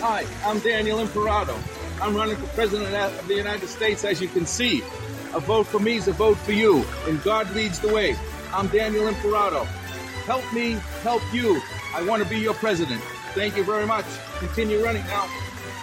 Hi, I'm Daniel Imperato. I'm running for president of the United States, as you can see. A vote for me is a vote for you, and God leads the way. I'm Daniel Imperato. Help me help you. I want to be your president. Thank you very much. Continue running now.